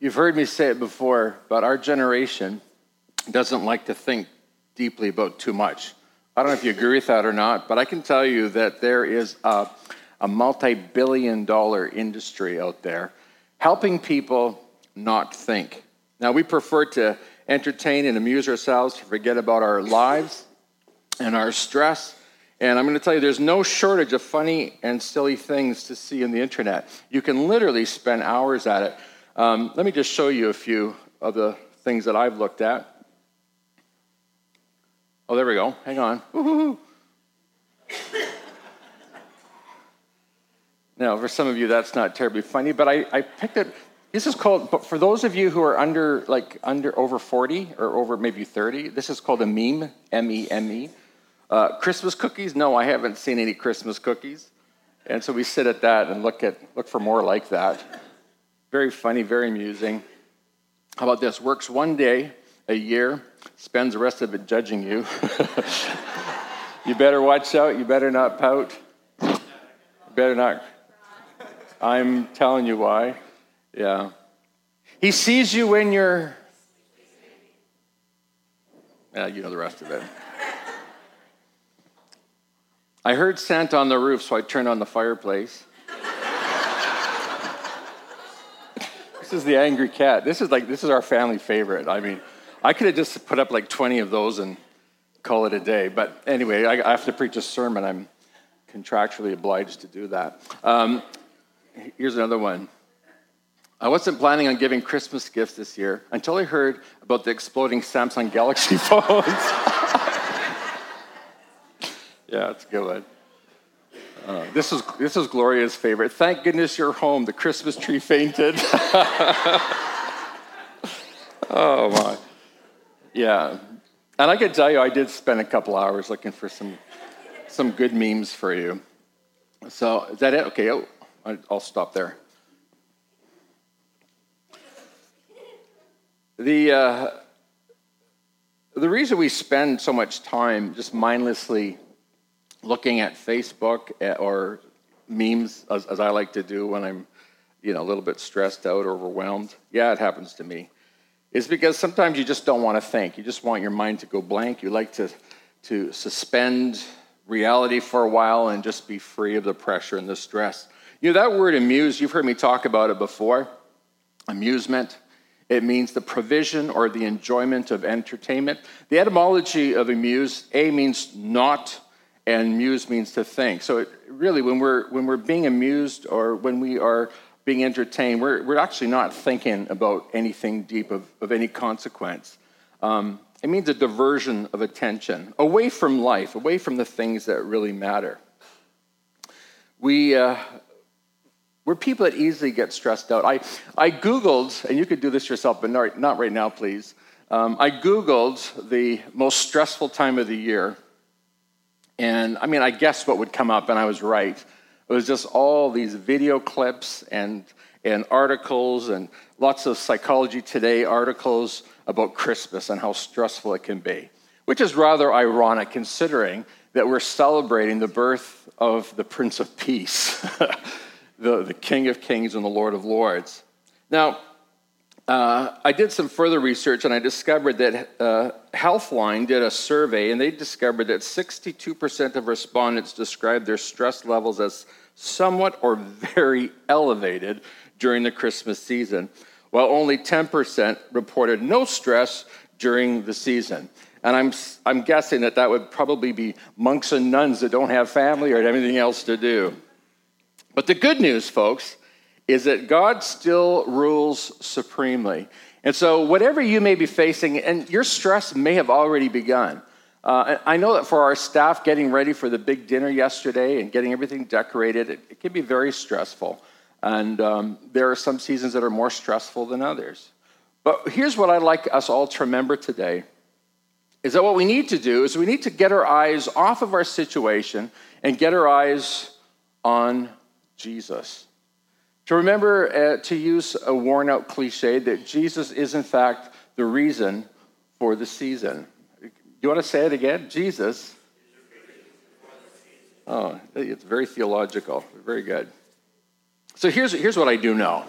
You've heard me say it before, but our generation doesn't like to think deeply about too much. I don't know if you agree with that or not, but I can tell you that there is a, a multi billion dollar industry out there helping people not think. Now, we prefer to entertain and amuse ourselves, to forget about our lives and our stress. And I'm going to tell you, there's no shortage of funny and silly things to see in the internet. You can literally spend hours at it. Um, let me just show you a few of the things that I've looked at. Oh, there we go. Hang on. Now, for some of you, that's not terribly funny, but I, I picked it. This is called, but for those of you who are under, like, under over 40 or over maybe 30, this is called a meme, M E M E. Uh, Christmas cookies? No, I haven't seen any Christmas cookies. And so we sit at that and look at look for more like that. Very funny, very amusing. How about this? Works one day a year, spends the rest of it judging you. you better watch out. You better not pout. You better not. I'm telling you why. Yeah. He sees you when you're. Yeah, you know the rest of it. I heard Santa on the roof, so I turned on the fireplace. This is the angry cat. This is like this is our family favorite. I mean, I could have just put up like 20 of those and call it a day. But anyway, I, I have to preach a sermon. I'm contractually obliged to do that. Um, here's another one. I wasn't planning on giving Christmas gifts this year until I heard about the exploding Samsung Galaxy phones. yeah, that's a good one. Uh, this is this is Gloria's favorite. Thank goodness you're home. The Christmas tree fainted. oh my. Yeah. And I can tell you, I did spend a couple hours looking for some, some good memes for you. So, is that it? Okay, oh, I'll stop there. The, uh, the reason we spend so much time just mindlessly looking at Facebook eh, or memes, as, as I like to do when I'm you know, a little bit stressed out or overwhelmed, yeah, it happens to me is because sometimes you just don't want to think. You just want your mind to go blank. You like to, to suspend reality for a while and just be free of the pressure and the stress. You know, that word amuse, you've heard me talk about it before. Amusement. It means the provision or the enjoyment of entertainment. The etymology of amuse, A means not, and muse means to think. So it, really, when we're, when we're being amused or when we are being entertained, we're, we're actually not thinking about anything deep of, of any consequence. Um, it means a diversion of attention away from life, away from the things that really matter. We, uh, we're people that easily get stressed out. I, I Googled, and you could do this yourself, but not, not right now, please. Um, I Googled the most stressful time of the year. And I mean, I guessed what would come up, and I was right. It was just all these video clips and, and articles and lots of Psychology Today articles about Christmas and how stressful it can be, which is rather ironic considering that we're celebrating the birth of the Prince of Peace, the, the King of Kings and the Lord of Lords. Now, uh, I did some further research and I discovered that uh, Healthline did a survey and they discovered that 62% of respondents described their stress levels as somewhat or very elevated during the Christmas season, while only 10% reported no stress during the season. And I'm, I'm guessing that that would probably be monks and nuns that don't have family or anything else to do. But the good news, folks, is that God still rules supremely. And so, whatever you may be facing, and your stress may have already begun. Uh, I know that for our staff, getting ready for the big dinner yesterday and getting everything decorated, it, it can be very stressful. And um, there are some seasons that are more stressful than others. But here's what I'd like us all to remember today is that what we need to do is we need to get our eyes off of our situation and get our eyes on Jesus. To remember uh, to use a worn out cliche that Jesus is, in fact, the reason for the season Do you want to say it again? Jesus. Oh, it's very theological. Very good. So here's, here's what I do know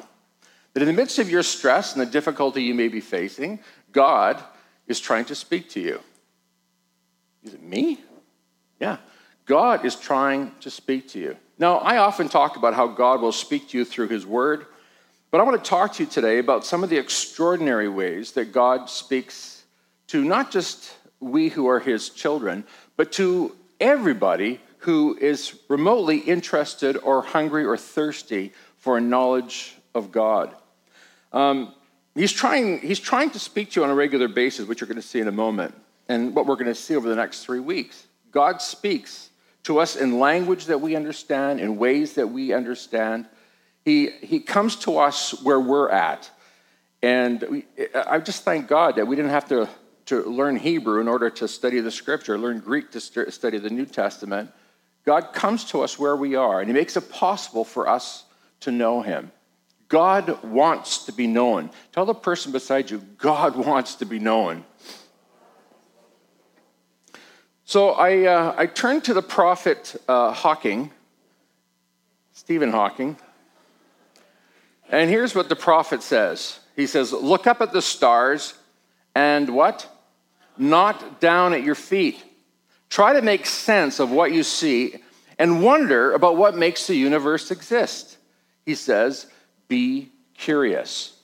That in the midst of your stress and the difficulty you may be facing, God is trying to speak to you. Is it me? Yeah. God is trying to speak to you. Now, I often talk about how God will speak to you through His Word, but I want to talk to you today about some of the extraordinary ways that God speaks to not just we who are His children, but to everybody who is remotely interested or hungry or thirsty for a knowledge of God. Um, he's, trying, he's trying to speak to you on a regular basis, which you're going to see in a moment, and what we're going to see over the next three weeks. God speaks to us in language that we understand, in ways that we understand. He, he comes to us where we're at. And we, I just thank God that we didn't have to, to learn Hebrew in order to study the scripture, learn Greek to st- study the New Testament. God comes to us where we are, and He makes it possible for us to know Him. God wants to be known. Tell the person beside you, God wants to be known. So I, uh, I turned to the prophet uh, Hawking, Stephen Hawking, and here's what the prophet says He says, Look up at the stars and what? Not down at your feet. Try to make sense of what you see and wonder about what makes the universe exist. He says, be curious.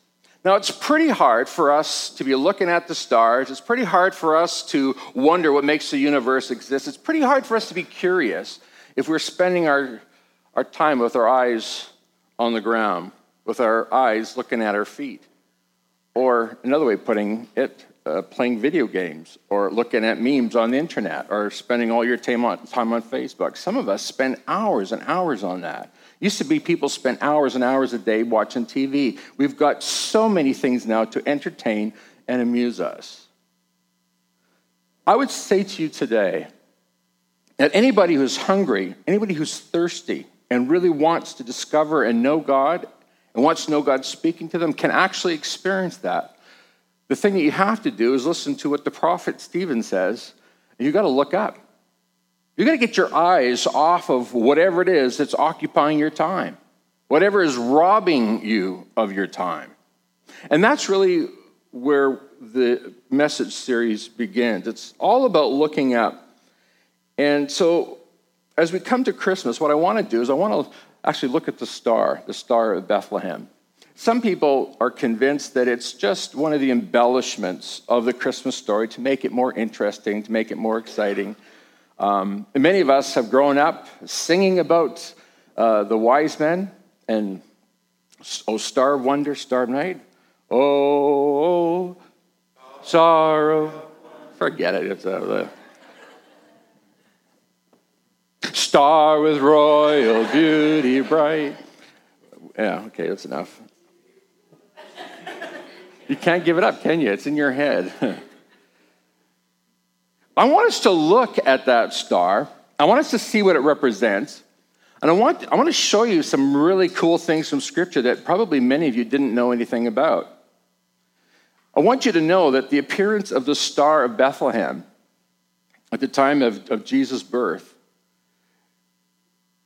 Now, it's pretty hard for us to be looking at the stars. It's pretty hard for us to wonder what makes the universe exist. It's pretty hard for us to be curious if we're spending our, our time with our eyes on the ground, with our eyes looking at our feet. Or another way of putting it, uh, playing video games, or looking at memes on the internet, or spending all your time on, time on Facebook. Some of us spend hours and hours on that. Used to be people spent hours and hours a day watching TV. We've got so many things now to entertain and amuse us. I would say to you today that anybody who's hungry, anybody who's thirsty, and really wants to discover and know God and wants to know God speaking to them can actually experience that. The thing that you have to do is listen to what the prophet Stephen says, and you got to look up. You're going to get your eyes off of whatever it is that's occupying your time, whatever is robbing you of your time. And that's really where the message series begins. It's all about looking up. And so, as we come to Christmas, what I want to do is I want to actually look at the star, the star of Bethlehem. Some people are convinced that it's just one of the embellishments of the Christmas story to make it more interesting, to make it more exciting. Um, and many of us have grown up singing about uh, the wise men and Oh, Star of Wonder, Star of Night. Oh, oh sorrow. Forget it. It's uh, the star with royal beauty bright. Yeah, okay, that's enough. You can't give it up, can you? It's in your head. I want us to look at that star. I want us to see what it represents. And I want, I want to show you some really cool things from Scripture that probably many of you didn't know anything about. I want you to know that the appearance of the Star of Bethlehem at the time of, of Jesus' birth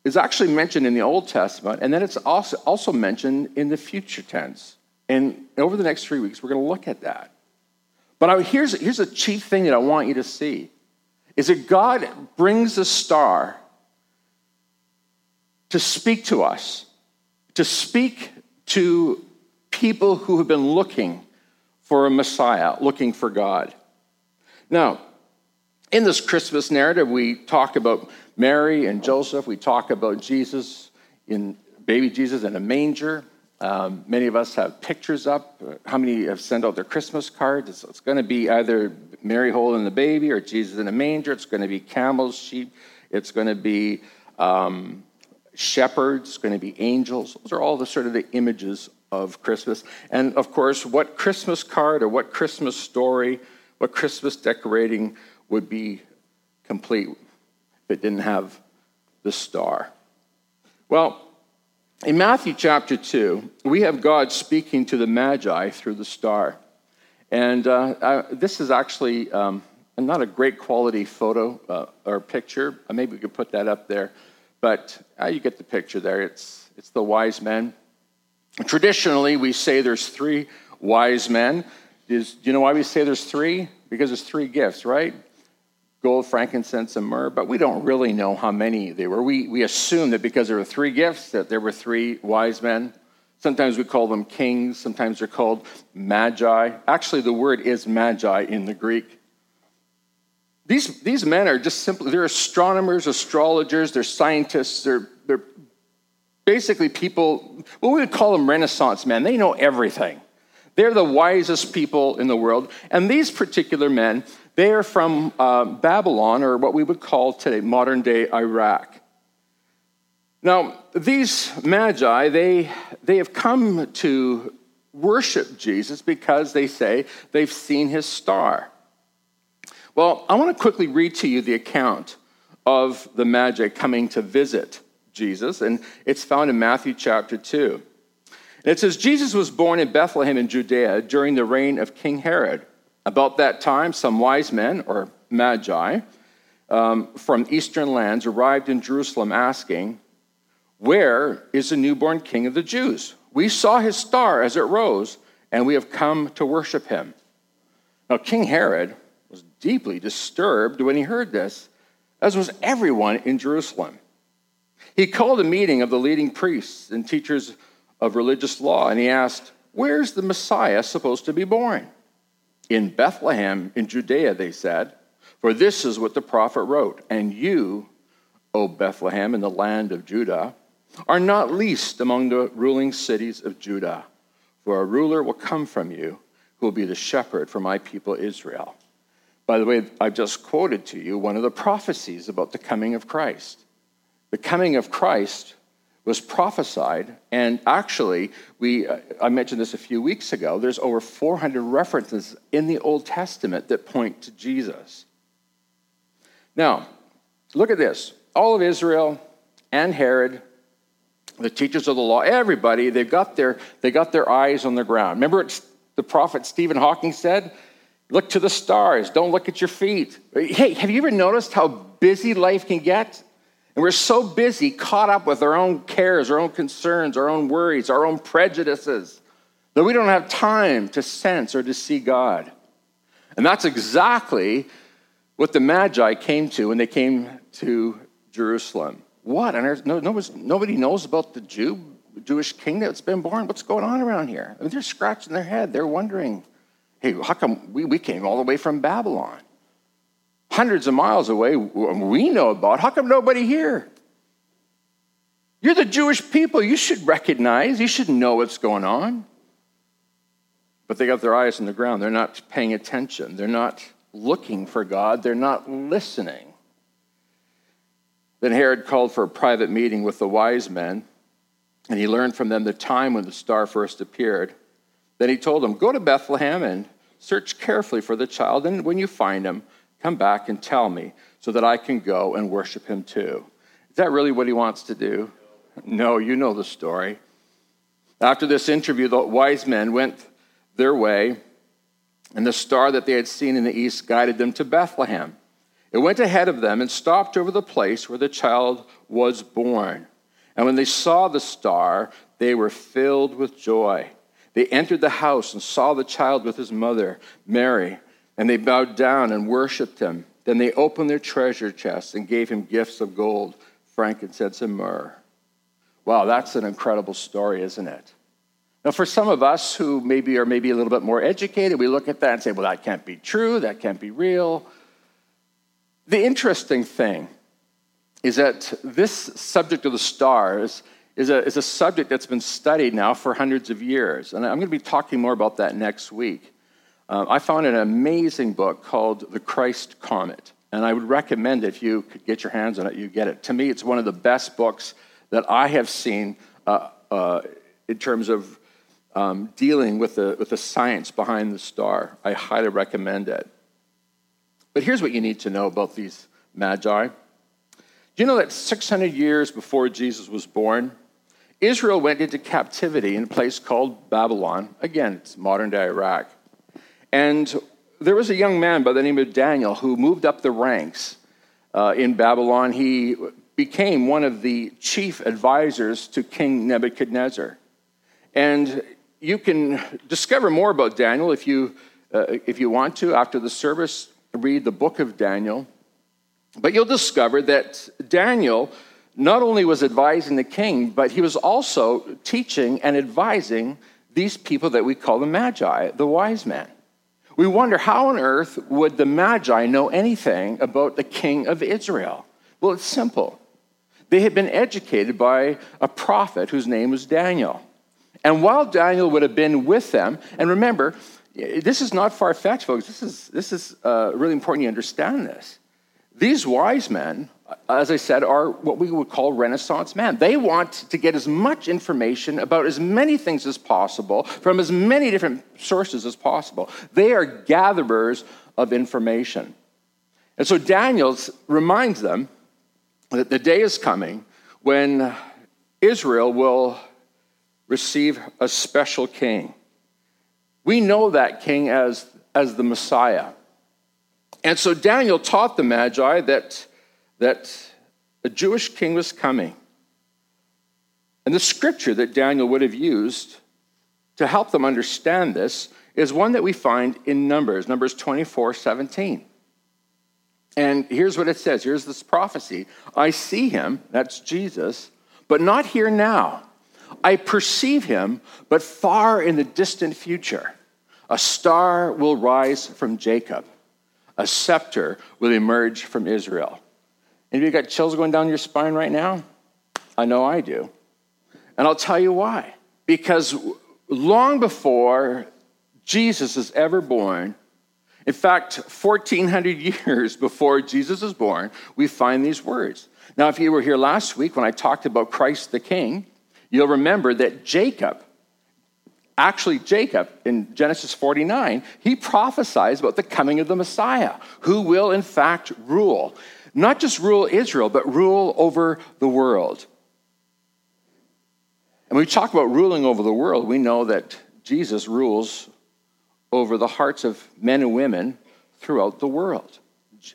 is actually mentioned in the Old Testament, and then it's also, also mentioned in the future tense. And over the next three weeks, we're going to look at that. But I, here's, here's a chief thing that I want you to see is that God brings a star to speak to us, to speak to people who have been looking for a Messiah, looking for God. Now, in this Christmas narrative, we talk about Mary and Joseph. We talk about Jesus in baby Jesus in a manger. Um, many of us have pictures up. How many have sent out their Christmas cards? It's, it's going to be either Mary holding the baby or Jesus in a manger. It's going to be camels, sheep. It's going to be um, shepherds. It's going to be angels. Those are all the sort of the images of Christmas. And of course, what Christmas card or what Christmas story, what Christmas decorating would be complete if it didn't have the star? Well, in Matthew chapter 2, we have God speaking to the Magi through the star. And uh, uh, this is actually um, not a great quality photo uh, or picture. Uh, maybe we could put that up there. But uh, you get the picture there. It's, it's the wise men. Traditionally, we say there's three wise men. Is, do you know why we say there's three? Because there's three gifts, right? Gold, frankincense, and myrrh, but we don't really know how many they were. We, we assume that because there were three gifts, that there were three wise men. Sometimes we call them kings, sometimes they're called magi. Actually, the word is magi in the Greek. These, these men are just simply, they're astronomers, astrologers, they're scientists, they're, they're basically people, what we would call them Renaissance men. They know everything. They're the wisest people in the world. And these particular men, they are from uh, Babylon, or what we would call today modern day Iraq. Now, these magi, they, they have come to worship Jesus because they say they've seen his star. Well, I want to quickly read to you the account of the Magi coming to visit Jesus, and it's found in Matthew chapter 2. And it says, Jesus was born in Bethlehem in Judea during the reign of King Herod. About that time, some wise men, or magi, um, from eastern lands arrived in Jerusalem asking, Where is the newborn king of the Jews? We saw his star as it rose, and we have come to worship him. Now, King Herod was deeply disturbed when he heard this, as was everyone in Jerusalem. He called a meeting of the leading priests and teachers of religious law, and he asked, Where's the Messiah supposed to be born? In Bethlehem, in Judea, they said, for this is what the prophet wrote. And you, O Bethlehem, in the land of Judah, are not least among the ruling cities of Judah, for a ruler will come from you who will be the shepherd for my people Israel. By the way, I've just quoted to you one of the prophecies about the coming of Christ. The coming of Christ was prophesied, and actually, we, uh, I mentioned this a few weeks ago, there's over 400 references in the Old Testament that point to Jesus. Now, look at this. All of Israel and Herod, the teachers of the law, everybody, they've got their, they got their eyes on the ground. Remember what the prophet Stephen Hawking said? Look to the stars. Don't look at your feet. Hey, have you ever noticed how busy life can get? And we're so busy, caught up with our own cares, our own concerns, our own worries, our own prejudices, that we don't have time to sense or to see God. And that's exactly what the Magi came to when they came to Jerusalem. What on earth? No, nobody knows about the Jew, Jewish king that's been born. What's going on around here? I mean, they're scratching their head. They're wondering Hey, how come we, we came all the way from Babylon? Hundreds of miles away, we know about. How come nobody here? You're the Jewish people. You should recognize, you should know what's going on. But they got their eyes on the ground. They're not paying attention. They're not looking for God. They're not listening. Then Herod called for a private meeting with the wise men, and he learned from them the time when the star first appeared. Then he told them, Go to Bethlehem and search carefully for the child, and when you find him, come back and tell me so that I can go and worship him too. Is that really what he wants to do? No, you know the story. After this interview, the wise men went their way, and the star that they had seen in the east guided them to Bethlehem. It went ahead of them and stopped over the place where the child was born. And when they saw the star, they were filled with joy. They entered the house and saw the child with his mother, Mary, and they bowed down and worshiped him. Then they opened their treasure chests and gave him gifts of gold, frankincense, and myrrh. Wow, that's an incredible story, isn't it? Now, for some of us who maybe are maybe a little bit more educated, we look at that and say, well, that can't be true, that can't be real. The interesting thing is that this subject of the stars is a, is a subject that's been studied now for hundreds of years. And I'm going to be talking more about that next week. Uh, I found an amazing book called The Christ Comet. And I would recommend if you could get your hands on it, you get it. To me, it's one of the best books that I have seen uh, uh, in terms of um, dealing with the, with the science behind the star. I highly recommend it. But here's what you need to know about these magi. Do you know that 600 years before Jesus was born, Israel went into captivity in a place called Babylon. Again, it's modern day Iraq. And there was a young man by the name of Daniel who moved up the ranks uh, in Babylon. He became one of the chief advisors to King Nebuchadnezzar. And you can discover more about Daniel if you, uh, if you want to. After the service, read the book of Daniel. But you'll discover that Daniel not only was advising the king, but he was also teaching and advising these people that we call the Magi, the wise men. We wonder how on earth would the Magi know anything about the king of Israel? Well, it's simple. They had been educated by a prophet whose name was Daniel. And while Daniel would have been with them, and remember, this is not far fetched, folks. This is, this is uh, really important you understand this. These wise men, as I said, are what we would call Renaissance men. They want to get as much information about as many things as possible from as many different sources as possible. They are gatherers of information. And so Daniel reminds them that the day is coming when Israel will receive a special king. We know that king as, as the Messiah. And so Daniel taught the Magi that, that a Jewish king was coming. And the scripture that Daniel would have used to help them understand this is one that we find in Numbers, Numbers 24 17. And here's what it says here's this prophecy I see him, that's Jesus, but not here now. I perceive him, but far in the distant future. A star will rise from Jacob a scepter will emerge from Israel. You got chills going down your spine right now? I know I do. And I'll tell you why. Because long before Jesus is ever born, in fact, 1400 years before Jesus is born, we find these words. Now, if you were here last week when I talked about Christ the King, you'll remember that Jacob Actually, Jacob in Genesis 49, he prophesies about the coming of the Messiah, who will in fact rule. Not just rule Israel, but rule over the world. And when we talk about ruling over the world, we know that Jesus rules over the hearts of men and women throughout the world.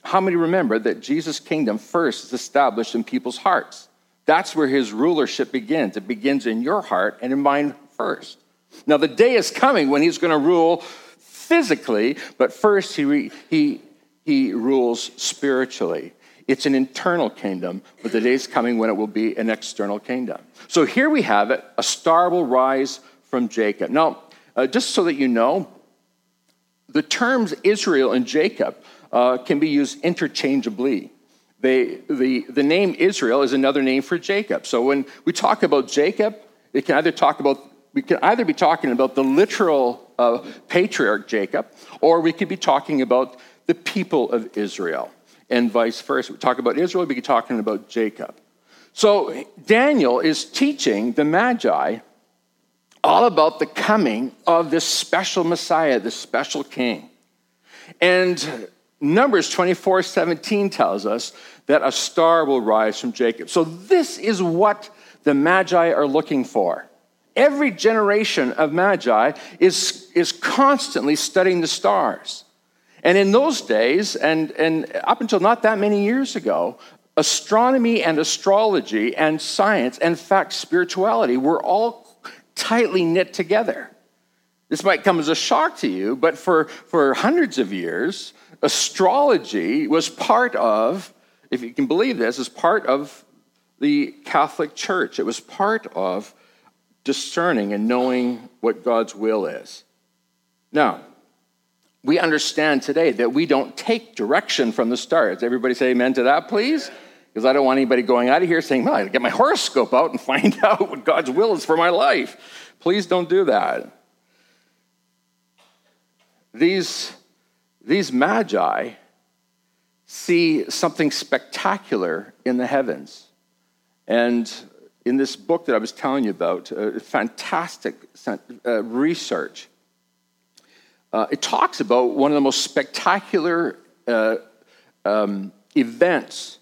How many remember that Jesus' kingdom first is established in people's hearts? That's where his rulership begins. It begins in your heart and in mine first. Now, the day is coming when he's going to rule physically, but first he, he, he rules spiritually. It's an internal kingdom, but the day is coming when it will be an external kingdom. So here we have it a star will rise from Jacob. Now, uh, just so that you know, the terms Israel and Jacob uh, can be used interchangeably. They, the, the name Israel is another name for Jacob. So when we talk about Jacob, it can either talk about we could either be talking about the literal uh, patriarch Jacob, or we could be talking about the people of Israel, and vice versa. We talk about Israel, we be talking about Jacob. So Daniel is teaching the Magi all about the coming of this special Messiah, this special king. And Numbers 24 17 tells us that a star will rise from Jacob. So, this is what the Magi are looking for. Every generation of magi is, is constantly studying the stars. And in those days, and, and up until not that many years ago, astronomy and astrology and science, and in fact, spirituality were all tightly knit together. This might come as a shock to you, but for, for hundreds of years, astrology was part of, if you can believe this, is part of the Catholic Church. It was part of discerning and knowing what God's will is. Now, we understand today that we don't take direction from the stars. Everybody say amen to that, please? Because I don't want anybody going out of here saying, well, I get my horoscope out and find out what God's will is for my life. Please don't do that. These, these magi see something spectacular in the heavens. And in this book that I was telling you about, uh, fantastic uh, research. Uh, it talks about one of the most spectacular uh, um, events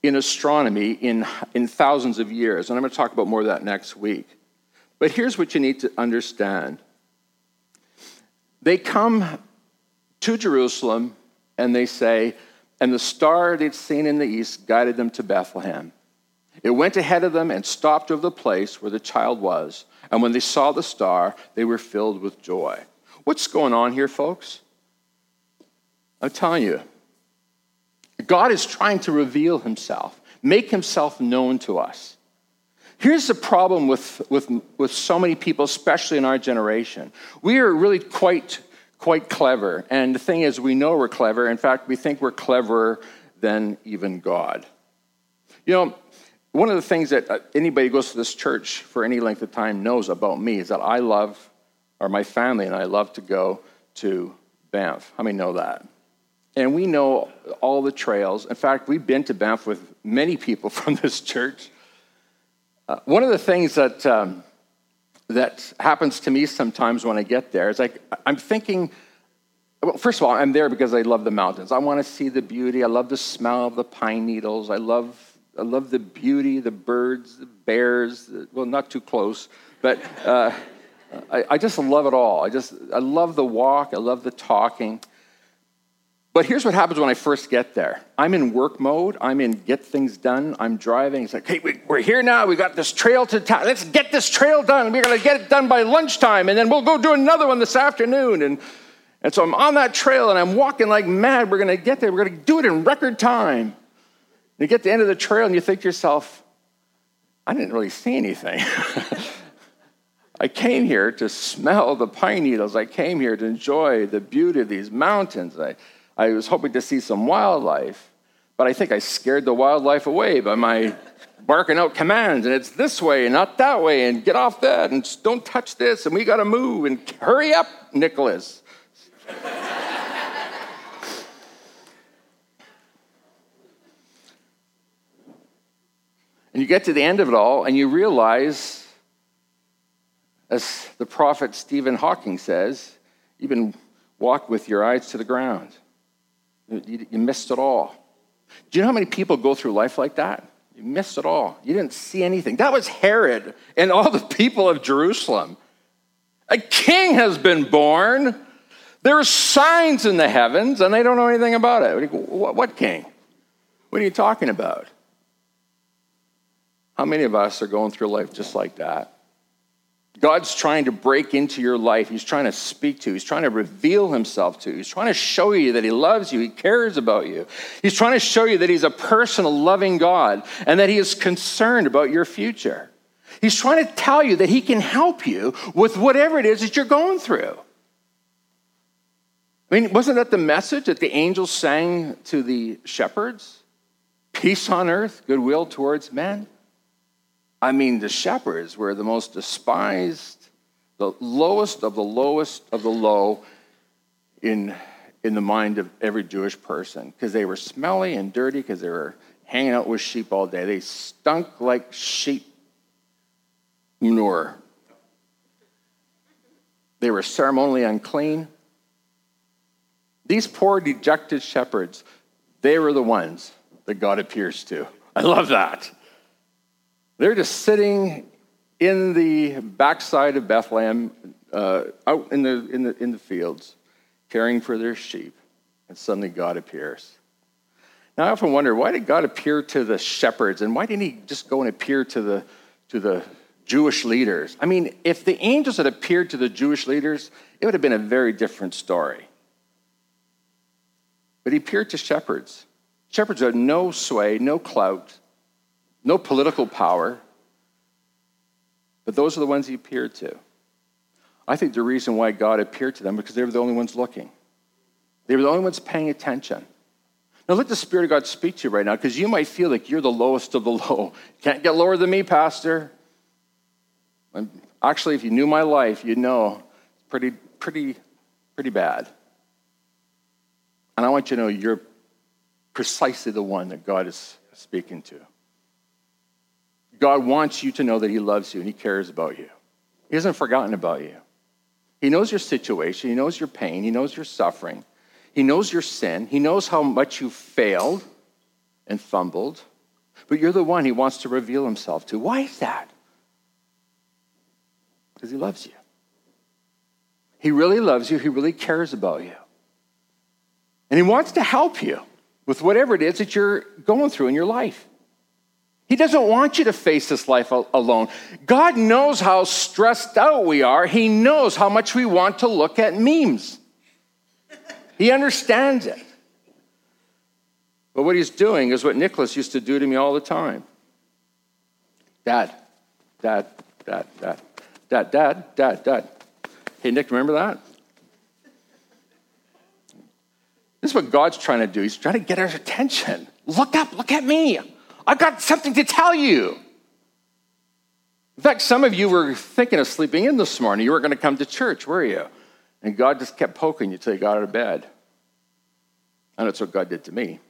in astronomy in, in thousands of years. And I'm going to talk about more of that next week. But here's what you need to understand they come to Jerusalem and they say, and the star they'd seen in the east guided them to Bethlehem. It went ahead of them and stopped over the place where the child was. And when they saw the star, they were filled with joy. What's going on here, folks? I'm telling you, God is trying to reveal himself, make himself known to us. Here's the problem with, with, with so many people, especially in our generation. We are really quite, quite clever. And the thing is, we know we're clever. In fact, we think we're cleverer than even God. You know, one of the things that uh, anybody who goes to this church for any length of time knows about me is that I love, or my family and I love to go to Banff. How many know that? And we know all the trails. In fact, we've been to Banff with many people from this church. Uh, one of the things that, um, that happens to me sometimes when I get there is like, I'm thinking, well, first of all, I'm there because I love the mountains. I want to see the beauty. I love the smell of the pine needles. I love, I love the beauty, the birds, the bears. Well, not too close, but uh, I, I just love it all. I just, I love the walk. I love the talking. But here's what happens when I first get there. I'm in work mode. I'm in get things done. I'm driving. It's like, hey, we're here now. We got this trail to town. Let's get this trail done. We're going to get it done by lunchtime, and then we'll go do another one this afternoon. And, and so I'm on that trail, and I'm walking like mad. We're going to get there. We're going to do it in record time. You get to the end of the trail, and you think to yourself, I didn't really see anything. I came here to smell the pine needles. I came here to enjoy the beauty of these mountains. I, I was hoping to see some wildlife, but I think I scared the wildlife away by my barking out commands, and it's this way and not that way, and get off that, and don't touch this, and we got to move, and hurry up, Nicholas. and you get to the end of it all, and you realize, as the prophet Stephen Hawking says, been walk with your eyes to the ground. You, you missed it all. Do you know how many people go through life like that? You missed it all. You didn't see anything. That was Herod and all the people of Jerusalem. A king has been born. There are signs in the heavens, and they don't know anything about it. What king? What are you talking about? How many of us are going through life just like that? God's trying to break into your life. He's trying to speak to you. He's trying to reveal himself to you. He's trying to show you that he loves you. He cares about you. He's trying to show you that he's a personal, loving God and that he is concerned about your future. He's trying to tell you that he can help you with whatever it is that you're going through. I mean, wasn't that the message that the angels sang to the shepherds? Peace on earth, goodwill towards men. I mean, the shepherds were the most despised, the lowest of the lowest of the low in, in the mind of every Jewish person because they were smelly and dirty because they were hanging out with sheep all day. They stunk like sheep manure. They were ceremonially unclean. These poor, dejected shepherds, they were the ones that God appears to. I love that. They're just sitting in the backside of Bethlehem, uh, out in the, in, the, in the fields, caring for their sheep. And suddenly God appears. Now, I often wonder why did God appear to the shepherds and why didn't he just go and appear to the, to the Jewish leaders? I mean, if the angels had appeared to the Jewish leaders, it would have been a very different story. But he appeared to shepherds. Shepherds had no sway, no clout, no political power, but those are the ones he appeared to. I think the reason why God appeared to them because they were the only ones looking. They were the only ones paying attention. Now let the Spirit of God speak to you right now because you might feel like you're the lowest of the low. Can't get lower than me, Pastor. actually, if you knew my life, you'd know it's pretty, pretty, pretty bad. And I want you to know you're precisely the one that God is speaking to. God wants you to know that He loves you and He cares about you. He hasn't forgotten about you. He knows your situation, He knows your pain, He knows your suffering, He knows your sin, He knows how much you failed and fumbled, but you're the one He wants to reveal Himself to. Why is that? Because He loves you. He really loves you, He really cares about you. And He wants to help you with whatever it is that you're going through in your life. He doesn't want you to face this life alone. God knows how stressed out we are. He knows how much we want to look at memes. He understands it. But what he's doing is what Nicholas used to do to me all the time Dad, Dad, Dad, Dad, Dad, Dad, Dad, Dad. Hey, Nick, remember that? This is what God's trying to do. He's trying to get our attention. Look up, look at me. I've got something to tell you. In fact, some of you were thinking of sleeping in this morning. You were going to come to church, were you? And God just kept poking you till you got out of bed. And that's what God did to me.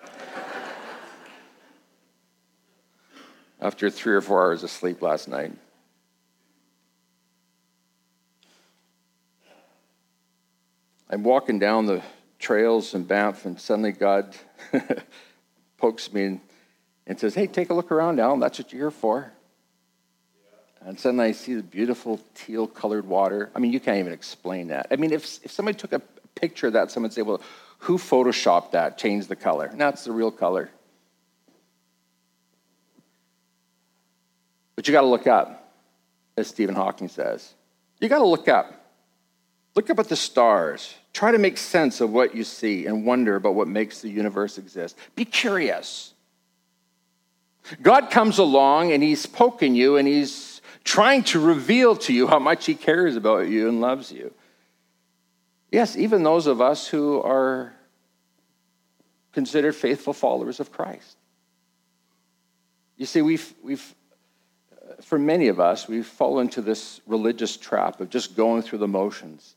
After three or four hours of sleep last night. I'm walking down the trails in Banff, and suddenly God pokes me and and says, Hey, take a look around, Alan. That's what you're here for. Yeah. And suddenly I see the beautiful teal colored water. I mean, you can't even explain that. I mean, if, if somebody took a picture of that, someone would say, Well, who photoshopped that, changed the color? No, it's the real color. But you got to look up, as Stephen Hawking says. You got to look up. Look up at the stars. Try to make sense of what you see and wonder about what makes the universe exist. Be curious. God comes along and he's poking you and he's trying to reveal to you how much he cares about you and loves you. Yes, even those of us who are considered faithful followers of Christ. You see, we've, we've uh, for many of us, we've fallen into this religious trap of just going through the motions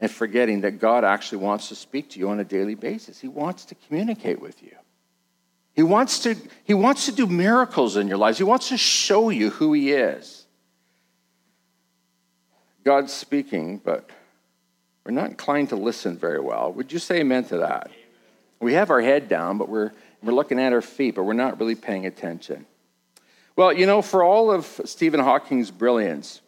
and forgetting that God actually wants to speak to you on a daily basis. He wants to communicate with you. He wants to, he wants to do miracles in your lives. He wants to show you who he is. God's speaking, but we're not inclined to listen very well. Would you say amen to that? We have our head down, but we're, we're looking at our feet, but we're not really paying attention. Well, you know, for all of Stephen Hawking's brilliance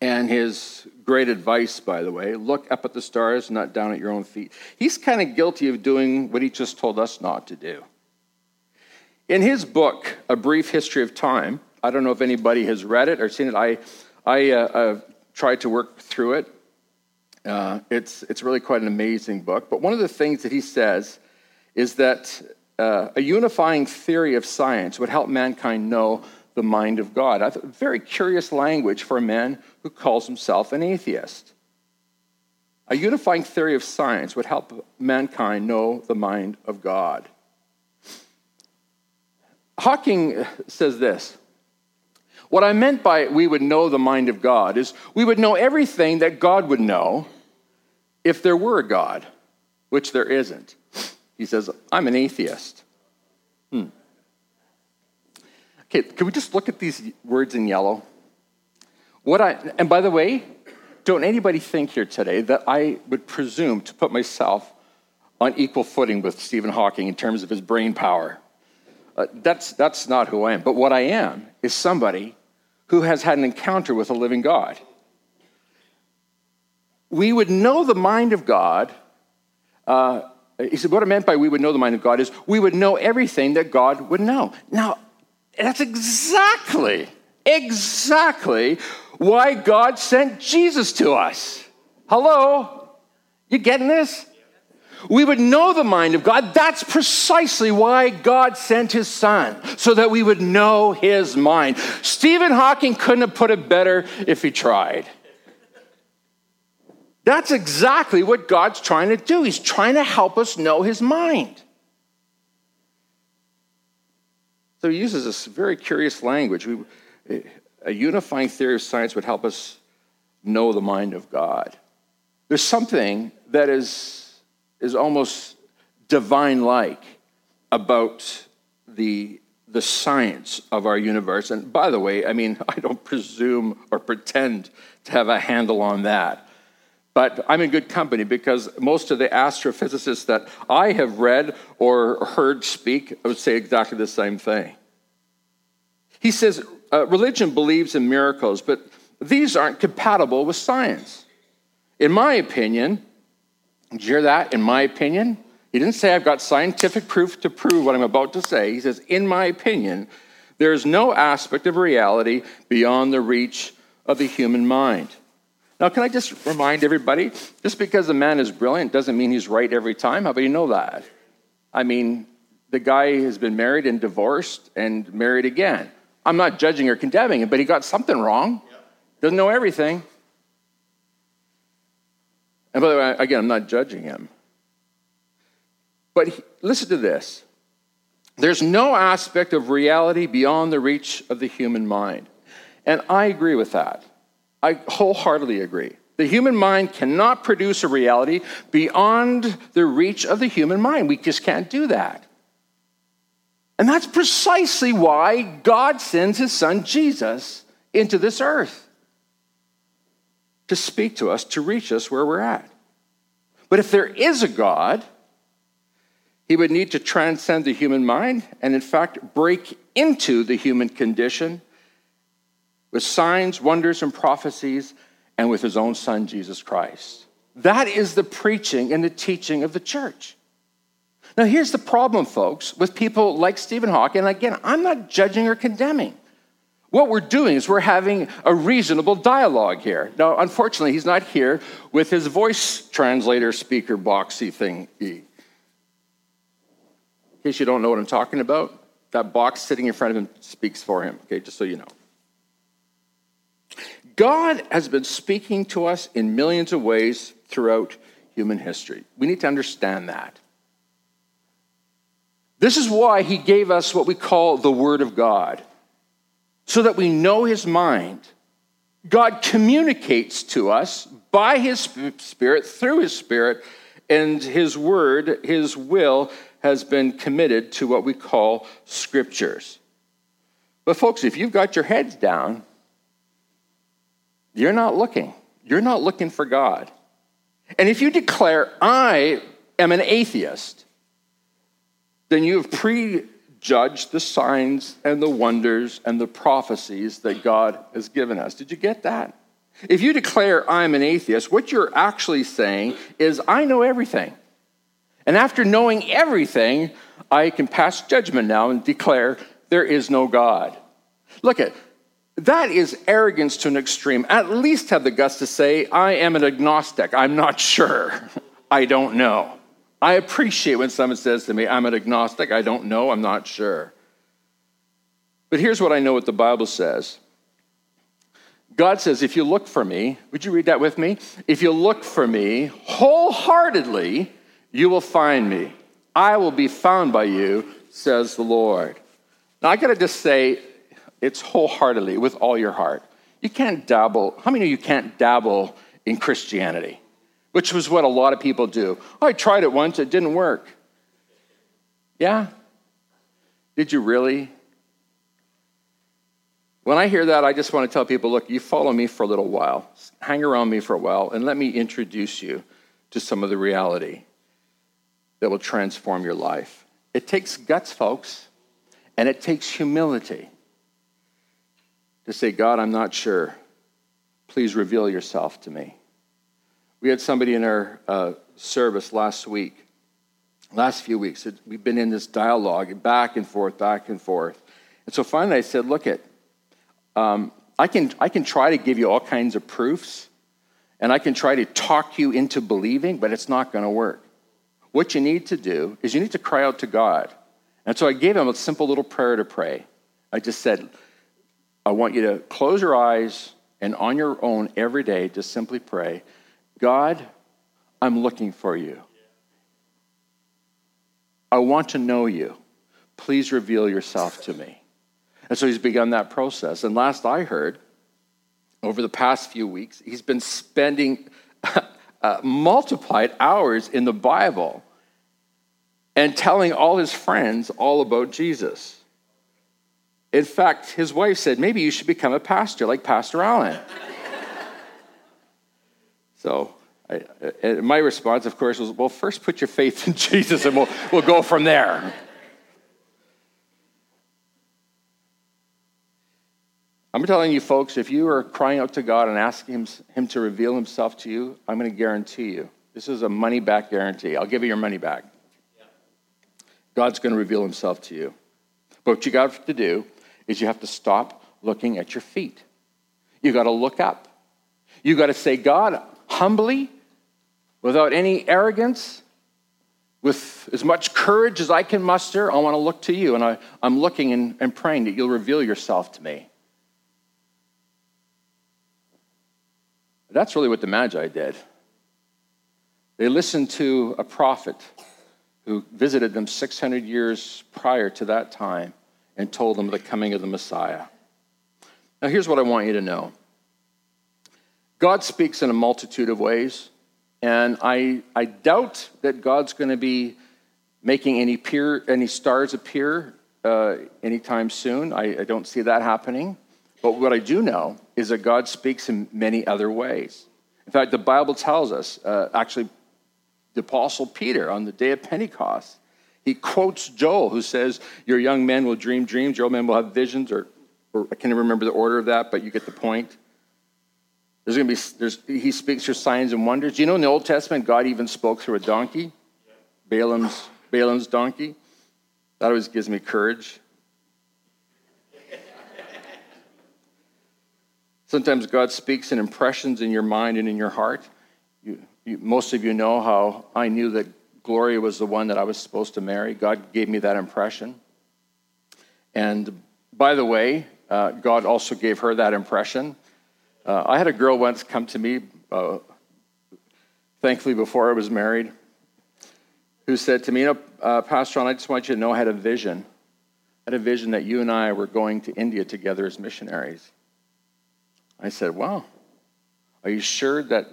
and his great advice, by the way, look up at the stars, not down at your own feet, he's kind of guilty of doing what he just told us not to do. In his book, A Brief History of Time, I don't know if anybody has read it or seen it. I, I uh, uh, tried to work through it. Uh, it's, it's really quite an amazing book. But one of the things that he says is that uh, a unifying theory of science would help mankind know the mind of God. I very curious language for a man who calls himself an atheist. A unifying theory of science would help mankind know the mind of God. Hawking says this What I meant by we would know the mind of God is we would know everything that God would know if there were a God, which there isn't. He says, I'm an atheist. Hmm. Okay, can we just look at these words in yellow? What I, and by the way, don't anybody think here today that I would presume to put myself on equal footing with Stephen Hawking in terms of his brain power. Uh, that's, that's not who I am. But what I am is somebody who has had an encounter with a living God. We would know the mind of God. Uh, he said, What I meant by we would know the mind of God is we would know everything that God would know. Now, that's exactly, exactly why God sent Jesus to us. Hello? You getting this? We would know the mind of God. That's precisely why God sent his son, so that we would know his mind. Stephen Hawking couldn't have put it better if he tried. That's exactly what God's trying to do. He's trying to help us know his mind. So he uses this very curious language. A unifying theory of science would help us know the mind of God. There's something that is is almost divine like about the, the science of our universe. And by the way, I mean, I don't presume or pretend to have a handle on that. But I'm in good company because most of the astrophysicists that I have read or heard speak would say exactly the same thing. He says uh, religion believes in miracles, but these aren't compatible with science. In my opinion, did you hear that? In my opinion, he didn't say I've got scientific proof to prove what I'm about to say. He says, in my opinion, There is no aspect of reality beyond the reach of the human mind. Now, can I just remind everybody just because a man is brilliant doesn't mean he's right every time. How about you know that? I mean, the guy has been married and divorced and married again. I'm not judging or condemning him, but he got something wrong. Doesn't know everything. And by the way, again, I'm not judging him. But he, listen to this there's no aspect of reality beyond the reach of the human mind. And I agree with that. I wholeheartedly agree. The human mind cannot produce a reality beyond the reach of the human mind. We just can't do that. And that's precisely why God sends his son Jesus into this earth to speak to us, to reach us where we're at. But if there is a God, he would need to transcend the human mind and, in fact, break into the human condition with signs, wonders, and prophecies, and with his own son, Jesus Christ. That is the preaching and the teaching of the church. Now, here's the problem, folks, with people like Stephen Hawking. And again, I'm not judging or condemning. What we're doing is we're having a reasonable dialogue here. Now, unfortunately, he's not here with his voice translator speaker boxy thing. In case you don't know what I'm talking about, that box sitting in front of him speaks for him, okay, just so you know. God has been speaking to us in millions of ways throughout human history. We need to understand that. This is why he gave us what we call the Word of God, so that we know his mind. God communicates to us by his Spirit, through his Spirit, and his Word, his will, has been committed to what we call scriptures. But, folks, if you've got your heads down, you're not looking. You're not looking for God. And if you declare, I am an atheist, then you have prejudged the signs and the wonders and the prophecies that God has given us. Did you get that? If you declare, I'm an atheist, what you're actually saying is, I know everything. And after knowing everything, I can pass judgment now and declare, there is no God. Look at that is arrogance to an extreme. At least have the guts to say, I am an agnostic. I'm not sure. I don't know. I appreciate when someone says to me, I'm an agnostic. I don't know. I'm not sure. But here's what I know what the Bible says God says, if you look for me, would you read that with me? If you look for me wholeheartedly, you will find me. I will be found by you, says the Lord. Now, I got to just say, it's wholeheartedly, with all your heart. You can't dabble. How many of you can't dabble in Christianity? Which was what a lot of people do. Oh, I tried it once, it didn't work. Yeah? Did you really? When I hear that, I just want to tell people look, you follow me for a little while, hang around me for a while, and let me introduce you to some of the reality that will transform your life. It takes guts, folks, and it takes humility to say, God, I'm not sure. Please reveal yourself to me. We had somebody in our uh, service last week, last few weeks. We've been in this dialogue back and forth, back and forth. And so finally I said, Look, it, um, I, can, I can try to give you all kinds of proofs, and I can try to talk you into believing, but it's not going to work. What you need to do is you need to cry out to God. And so I gave him a simple little prayer to pray. I just said, I want you to close your eyes and on your own every day just simply pray, God, I'm looking for you. I want to know you. Please reveal yourself to me. And so he's begun that process. And last I heard, over the past few weeks, he's been spending uh, multiplied hours in the Bible and telling all his friends all about Jesus. In fact, his wife said, maybe you should become a pastor like Pastor Allen. So I, my response, of course, was, well, first put your faith in Jesus and we'll, we'll go from there. I'm telling you, folks, if you are crying out to God and asking him, him to reveal himself to you, I'm going to guarantee you. This is a money back guarantee. I'll give you your money back. God's going to reveal himself to you. But what you got to do is you have to stop looking at your feet. You got to look up. You got to say, God, humbly, without any arrogance, with as much courage as I can muster, I want to look to you. And I, am looking and, and praying that you'll reveal yourself to me. That's really what the Magi did. They listened to a prophet who visited them 600 years prior to that time and told them the coming of the Messiah. Now, here's what I want you to know God speaks in a multitude of ways, and I, I doubt that God's going to be making any, peer, any stars appear uh, anytime soon. I, I don't see that happening. But what I do know is that God speaks in many other ways. In fact, the Bible tells us, uh, actually, the Apostle Peter on the day of Pentecost, he quotes Joel, who says, Your young men will dream dreams, your old men will have visions, or, or I can't remember the order of that, but you get the point. There's going to be, there's, he speaks through signs and wonders. You know in the Old Testament, God even spoke through a donkey? Balaam's, Balaam's donkey. That always gives me courage. Sometimes God speaks in impressions in your mind and in your heart. You, you, most of you know how I knew that Gloria was the one that I was supposed to marry. God gave me that impression. And by the way, uh, God also gave her that impression. Uh, I had a girl once come to me, uh, thankfully before I was married, who said to me, you know, uh, Pastor Ron, I just want you to know I had a vision. I had a vision that you and I were going to India together as missionaries. I said, Wow, are you sure that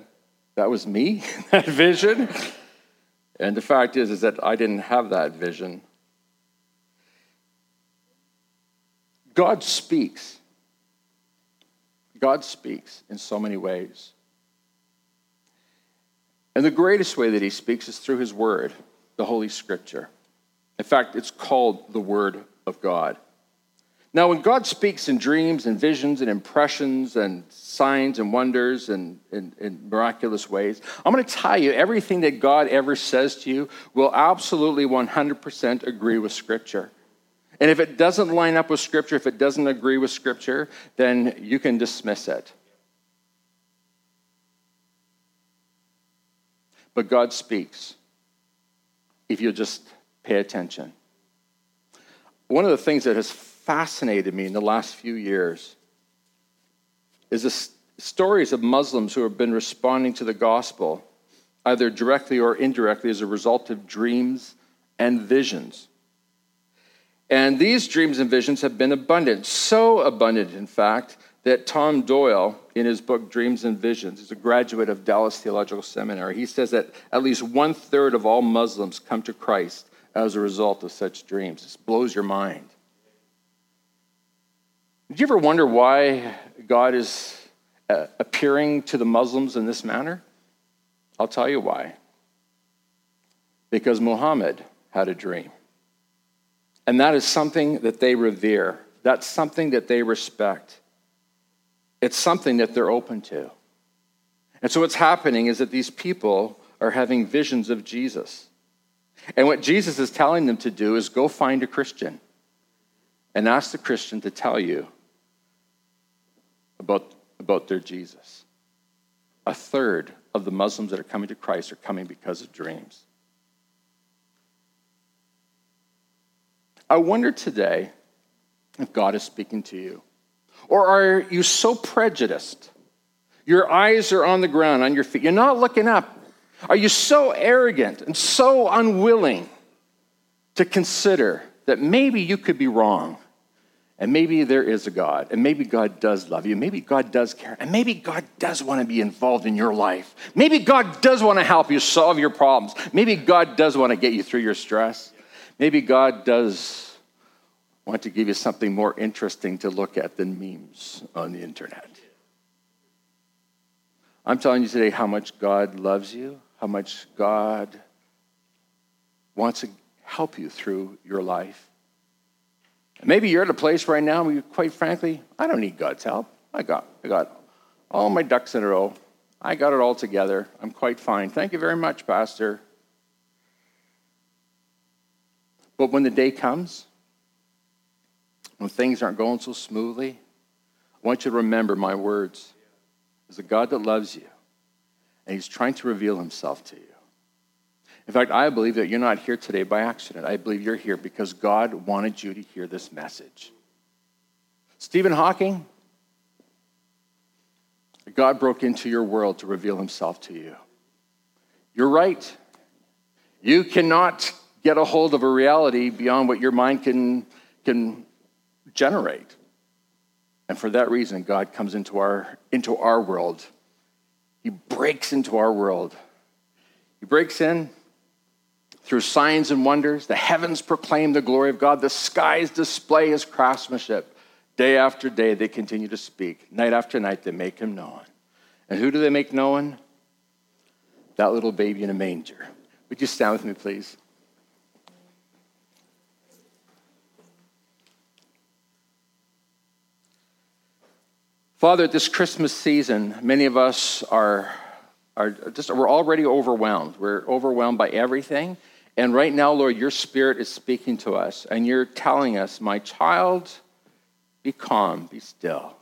that was me, that vision? And the fact is, is that I didn't have that vision. God speaks. God speaks in so many ways. And the greatest way that he speaks is through his word, the Holy Scripture. In fact, it's called the Word of God. Now, when God speaks in dreams and visions and impressions and signs and wonders and in miraculous ways, I'm going to tell you everything that God ever says to you will absolutely 100% agree with Scripture. And if it doesn't line up with Scripture, if it doesn't agree with Scripture, then you can dismiss it. But God speaks if you'll just pay attention. One of the things that has fascinated me in the last few years is the stories of Muslims who have been responding to the gospel, either directly or indirectly, as a result of dreams and visions. And these dreams and visions have been abundant, so abundant, in fact, that Tom Doyle, in his book Dreams and Visions, is a graduate of Dallas Theological Seminary. He says that at least one third of all Muslims come to Christ as a result of such dreams. This blows your mind. Did you ever wonder why God is uh, appearing to the Muslims in this manner? I'll tell you why. Because Muhammad had a dream. And that is something that they revere, that's something that they respect. It's something that they're open to. And so, what's happening is that these people are having visions of Jesus. And what Jesus is telling them to do is go find a Christian and ask the Christian to tell you about, about their Jesus. A third of the Muslims that are coming to Christ are coming because of dreams. I wonder today if God is speaking to you. Or are you so prejudiced? Your eyes are on the ground, on your feet. You're not looking up. Are you so arrogant and so unwilling to consider that maybe you could be wrong? And maybe there is a God, and maybe God does love you, maybe God does care, and maybe God does want to be involved in your life. Maybe God does want to help you solve your problems. Maybe God does want to get you through your stress. Maybe God does want to give you something more interesting to look at than memes on the internet. I'm telling you today how much God loves you, how much God wants to help you through your life. Maybe you're at a place right now where you, quite frankly, I don't need God's help. I got, I got all my ducks in a row. I got it all together. I'm quite fine. Thank you very much, Pastor. But when the day comes, when things aren't going so smoothly, I want you to remember my words. There's a God that loves you, and He's trying to reveal Himself to you. In fact, I believe that you're not here today by accident. I believe you're here because God wanted you to hear this message. Stephen Hawking, God broke into your world to reveal Himself to you. You're right. You cannot get a hold of a reality beyond what your mind can, can generate. And for that reason, God comes into our, into our world. He breaks into our world. He breaks in through signs and wonders. The heavens proclaim the glory of God, the skies display his craftsmanship. Day after day, they continue to speak. Night after night, they make him known. And who do they make known? That little baby in a manger. Would you stand with me, please? Father, at this Christmas season, many of us are, are just, we're already overwhelmed. We're overwhelmed by everything. And right now, Lord, your spirit is speaking to us, and you're telling us, My child, be calm, be still.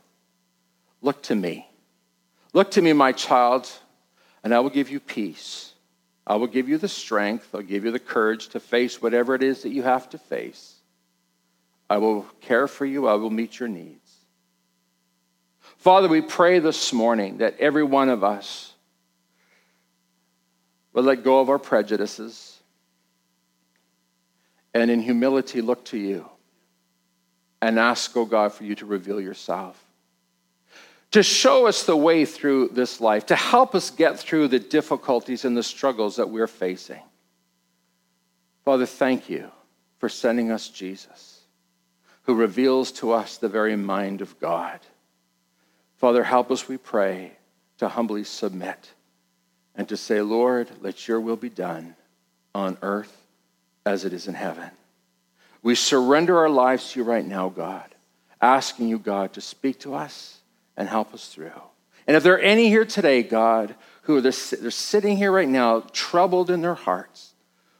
Look to me. Look to me, my child, and I will give you peace. I will give you the strength, I'll give you the courage to face whatever it is that you have to face. I will care for you, I will meet your needs. Father, we pray this morning that every one of us will let go of our prejudices and in humility look to you and ask, oh God, for you to reveal yourself. To show us the way through this life, to help us get through the difficulties and the struggles that we're facing. Father, thank you for sending us Jesus, who reveals to us the very mind of God. Father, help us, we pray, to humbly submit and to say, Lord, let your will be done on earth as it is in heaven. We surrender our lives to you right now, God, asking you, God, to speak to us and help us through. And if there are any here today, God, who are they're, sitting here right now, troubled in their hearts,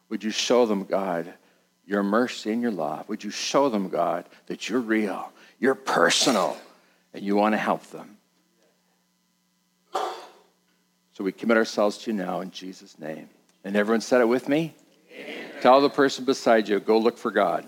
would you show them, God, your mercy and your love? Would you show them, God, that you're real, you're personal, and you want to help them. So we commit ourselves to you now in Jesus' name. And everyone said it with me? Amen. Tell the person beside you, go look for God.